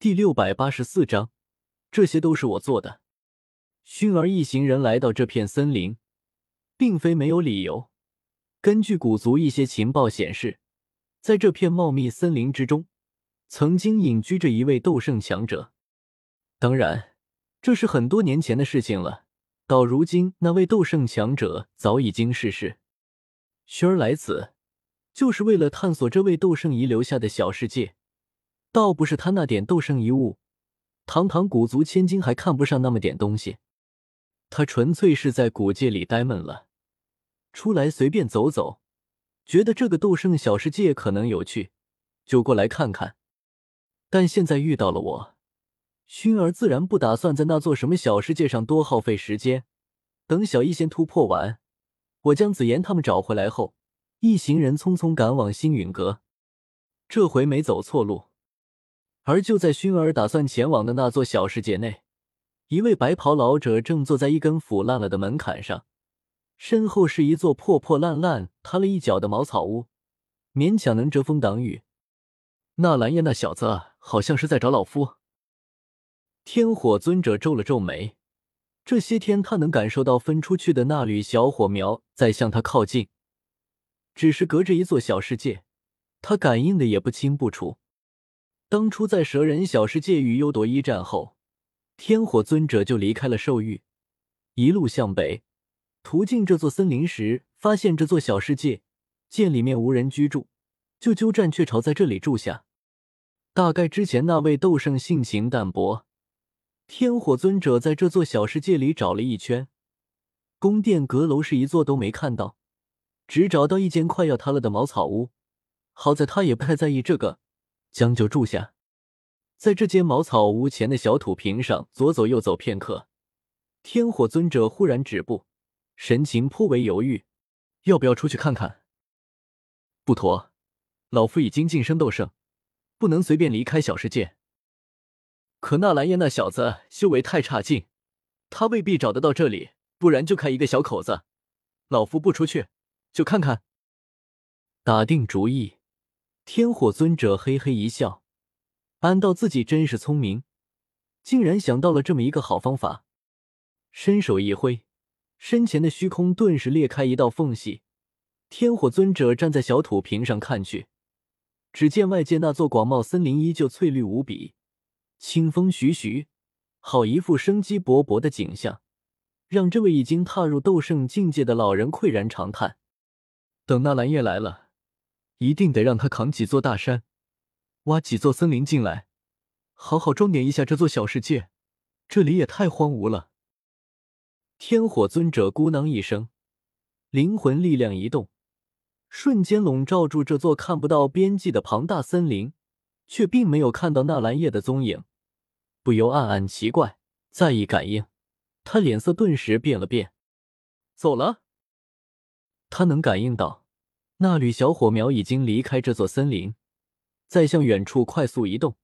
第六百八十四章，这些都是我做的。熏儿一行人来到这片森林，并非没有理由。根据古族一些情报显示，在这片茂密森林之中，曾经隐居着一位斗圣强者。当然，这是很多年前的事情了。到如今，那位斗圣强者早已经逝世。熏儿来此，就是为了探索这位斗圣遗留下的小世界。倒不是他那点斗圣遗物，堂堂古族千金还看不上那么点东西。他纯粹是在古界里呆闷了，出来随便走走，觉得这个斗圣小世界可能有趣，就过来看看。但现在遇到了我。熏儿自然不打算在那座什么小世界上多耗费时间。等小医仙突破完，我将紫妍他们找回来后，一行人匆匆赶往星陨阁。这回没走错路。而就在熏儿打算前往的那座小世界内，一位白袍老者正坐在一根腐烂了的门槛上，身后是一座破破烂烂、塌了一角的茅草屋，勉强能遮风挡雨。纳兰叶那小子好像是在找老夫。天火尊者皱了皱眉，这些天他能感受到分出去的那缕小火苗在向他靠近，只是隔着一座小世界，他感应的也不清不楚。当初在蛇人小世界与幽夺一战后，天火尊者就离开了兽域，一路向北，途径这座森林时，发现这座小世界，见里面无人居住，就鸠占鹊巢在这里住下。大概之前那位斗圣性情淡薄。天火尊者在这座小世界里找了一圈，宫殿阁楼是一座都没看到，只找到一间快要塌了的茅草屋。好在他也不太在意这个，将就住下。在这间茅草屋前的小土坪上左走右走片刻，天火尊者忽然止步，神情颇为犹豫：要不要出去看看？不妥，老夫已经晋升斗圣，不能随便离开小世界。可纳兰叶那小子修为太差劲，他未必找得到这里，不然就开一个小口子。老夫不出去，就看看。打定主意，天火尊者嘿嘿一笑，暗道自己真是聪明，竟然想到了这么一个好方法。伸手一挥，身前的虚空顿时裂开一道缝隙。天火尊者站在小土坪上看去，只见外界那座广袤森林依旧翠绿无比。清风徐徐，好一副生机勃勃的景象，让这位已经踏入斗圣境界的老人喟然长叹。等纳兰叶来了，一定得让他扛几座大山，挖几座森林进来，好好装点一下这座小世界。这里也太荒芜了。天火尊者咕囔一声，灵魂力量一动，瞬间笼罩住这座看不到边际的庞大森林，却并没有看到纳兰叶的踪影。不由暗暗奇怪，再一感应，他脸色顿时变了变。走了。他能感应到，那缕小火苗已经离开这座森林，在向远处快速移动。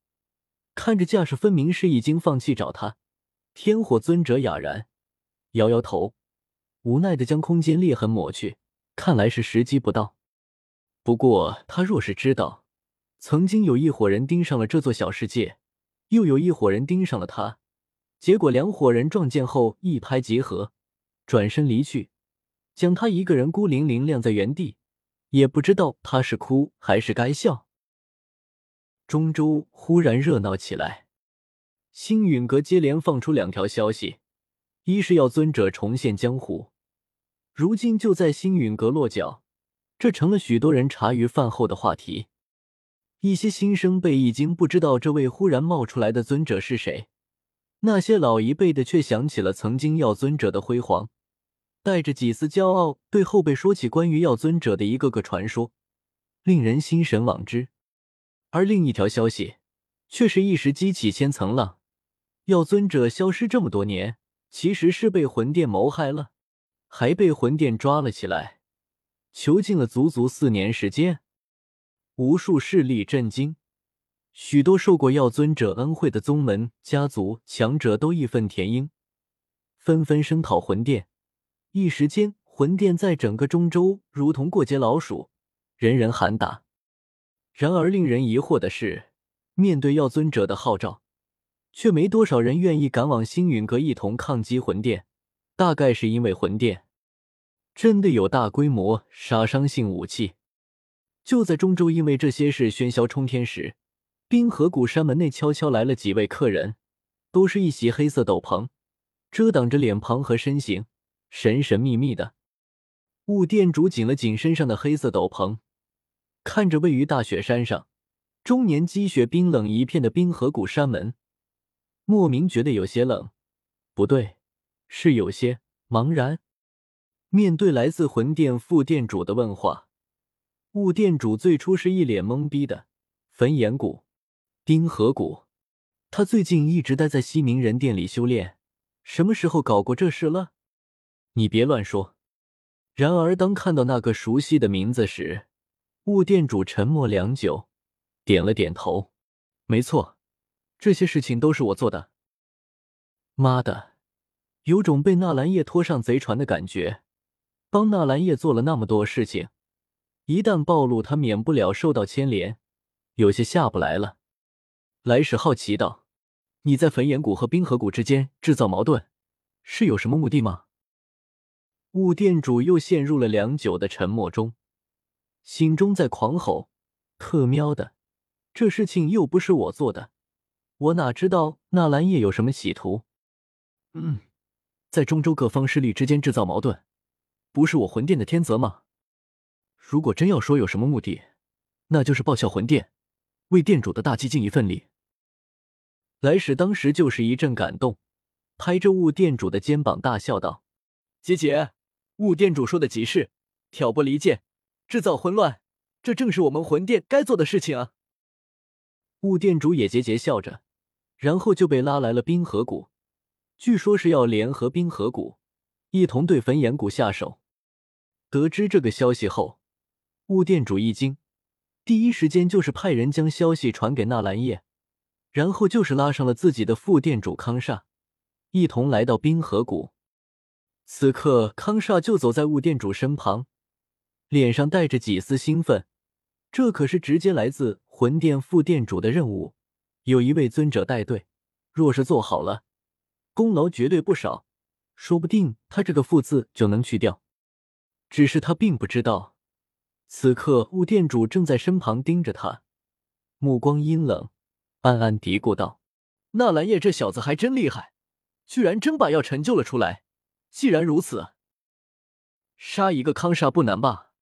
看着架势分明是已经放弃找他，天火尊者哑然摇摇头，无奈的将空间裂痕抹去。看来是时机不到。不过他若是知道，曾经有一伙人盯上了这座小世界。又有一伙人盯上了他，结果两伙人撞见后一拍即合，转身离去，将他一个人孤零零晾在原地，也不知道他是哭还是该笑。中州忽然热闹起来，星陨阁接连放出两条消息：一是要尊者重现江湖，如今就在星陨阁落脚，这成了许多人茶余饭后的话题。一些新生辈已经不知道这位忽然冒出来的尊者是谁，那些老一辈的却想起了曾经药尊者的辉煌，带着几丝骄傲，对后辈说起关于药尊者的一个个传说，令人心神往之。而另一条消息却是一时激起千层浪：药尊者消失这么多年，其实是被魂殿谋害了，还被魂殿抓了起来，囚禁了足足四年时间。无数势力震惊，许多受过药尊者恩惠的宗门家族强者都义愤填膺，纷纷声讨魂殿。一时间，魂殿在整个中州如同过街老鼠，人人喊打。然而，令人疑惑的是，面对药尊者的号召，却没多少人愿意赶往星陨阁一同抗击魂殿。大概是因为魂殿真的有大规模杀伤性武器。就在中州因为这些事喧嚣冲天时，冰河谷山门内悄悄来了几位客人，都是一袭黑色斗篷，遮挡着脸庞和身形，神神秘秘的。雾店主紧了紧身上的黑色斗篷，看着位于大雪山上、终年积雪冰冷一片的冰河谷山门，莫名觉得有些冷。不对，是有些茫然。面对来自魂殿副店主的问话，雾店主最初是一脸懵逼的。焚炎谷、冰河谷，他最近一直待在西冥人殿里修炼，什么时候搞过这事了？你别乱说。然而，当看到那个熟悉的名字时，雾店主沉默良久，点了点头：“没错，这些事情都是我做的。”妈的，有种被纳兰叶拖上贼船的感觉。帮纳兰叶做了那么多事情，一旦暴露，他免不了受到牵连，有些下不来了。来使好奇道：“你在焚炎谷和冰河谷之间制造矛盾，是有什么目的吗？”雾店主又陷入了良久的沉默中，心中在狂吼：“特喵的，这事情又不是我做的，我哪知道纳兰叶有什么企图？”嗯，在中州各方势力之间制造矛盾，不是我魂殿的天责吗？如果真要说有什么目的，那就是报效魂殿，为殿主的大计尽一份力。来使当时就是一阵感动，拍着雾店主的肩膀大笑道：“姐姐。”雾店主说的极是，挑拨离间，制造混乱，这正是我们魂殿该做的事情啊！雾店主也桀桀笑着，然后就被拉来了冰河谷，据说是要联合冰河谷，一同对焚炎谷下手。得知这个消息后，雾店主一惊，第一时间就是派人将消息传给纳兰叶，然后就是拉上了自己的副店主康煞，一同来到冰河谷。此刻，康煞就走在雾店主身旁，脸上带着几丝兴奋。这可是直接来自魂殿副店主的任务，有一位尊者带队，若是做好了，功劳绝对不少。说不定他这个“副”字就能去掉。只是他并不知道，此刻雾店主正在身旁盯着他，目光阴冷，暗暗嘀咕道：“纳兰叶这小子还真厉害，居然真把药成就了出来。”既然如此，杀一个康煞不难吧？